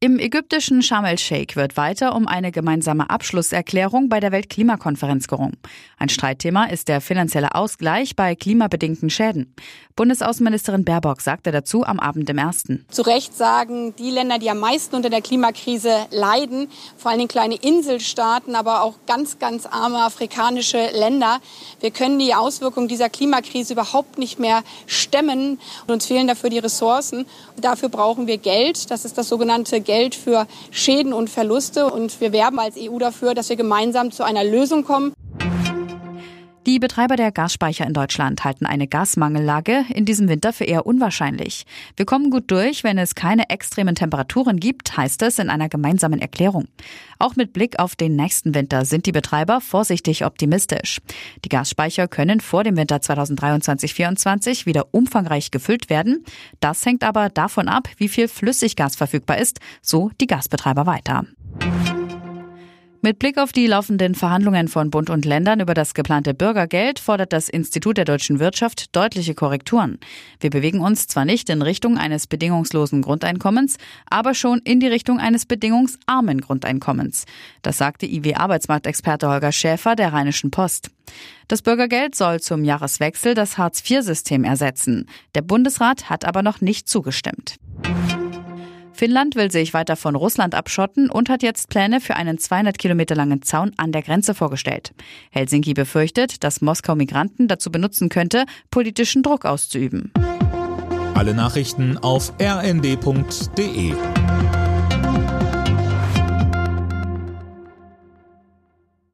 Im ägyptischen Sharm el-Sheikh wird weiter um eine gemeinsame Abschlusserklärung bei der Weltklimakonferenz gerungen. Ein Streitthema ist der finanzielle Ausgleich bei klimabedingten Schäden. Bundesaußenministerin Baerbock sagte dazu am Abend im ersten. Zu Recht sagen die Länder, die am meisten unter der Klimakrise leiden, vor allem kleine Inselstaaten, aber auch ganz, ganz arme afrikanische Länder, wir können die Auswirkungen dieser Klimakrise überhaupt nicht mehr stemmen und uns fehlen dafür die Ressourcen. Dafür brauchen wir Geld. Das ist das sogenannte Geld für Schäden und Verluste. Und wir werben als EU dafür, dass wir gemeinsam zu einer Lösung kommen. Die Betreiber der Gasspeicher in Deutschland halten eine Gasmangellage in diesem Winter für eher unwahrscheinlich. Wir kommen gut durch, wenn es keine extremen Temperaturen gibt, heißt es in einer gemeinsamen Erklärung. Auch mit Blick auf den nächsten Winter sind die Betreiber vorsichtig optimistisch. Die Gasspeicher können vor dem Winter 2023-24 wieder umfangreich gefüllt werden. Das hängt aber davon ab, wie viel Flüssiggas verfügbar ist, so die Gasbetreiber weiter. Mit Blick auf die laufenden Verhandlungen von Bund und Ländern über das geplante Bürgergeld fordert das Institut der deutschen Wirtschaft deutliche Korrekturen. Wir bewegen uns zwar nicht in Richtung eines bedingungslosen Grundeinkommens, aber schon in die Richtung eines bedingungsarmen Grundeinkommens. Das sagte IW-Arbeitsmarktexperte Holger Schäfer der Rheinischen Post. Das Bürgergeld soll zum Jahreswechsel das Hartz-IV-System ersetzen. Der Bundesrat hat aber noch nicht zugestimmt. Finnland will sich weiter von Russland abschotten und hat jetzt Pläne für einen 200 Kilometer langen Zaun an der Grenze vorgestellt. Helsinki befürchtet, dass Moskau Migranten dazu benutzen könnte, politischen Druck auszuüben. Alle Nachrichten auf rnd.de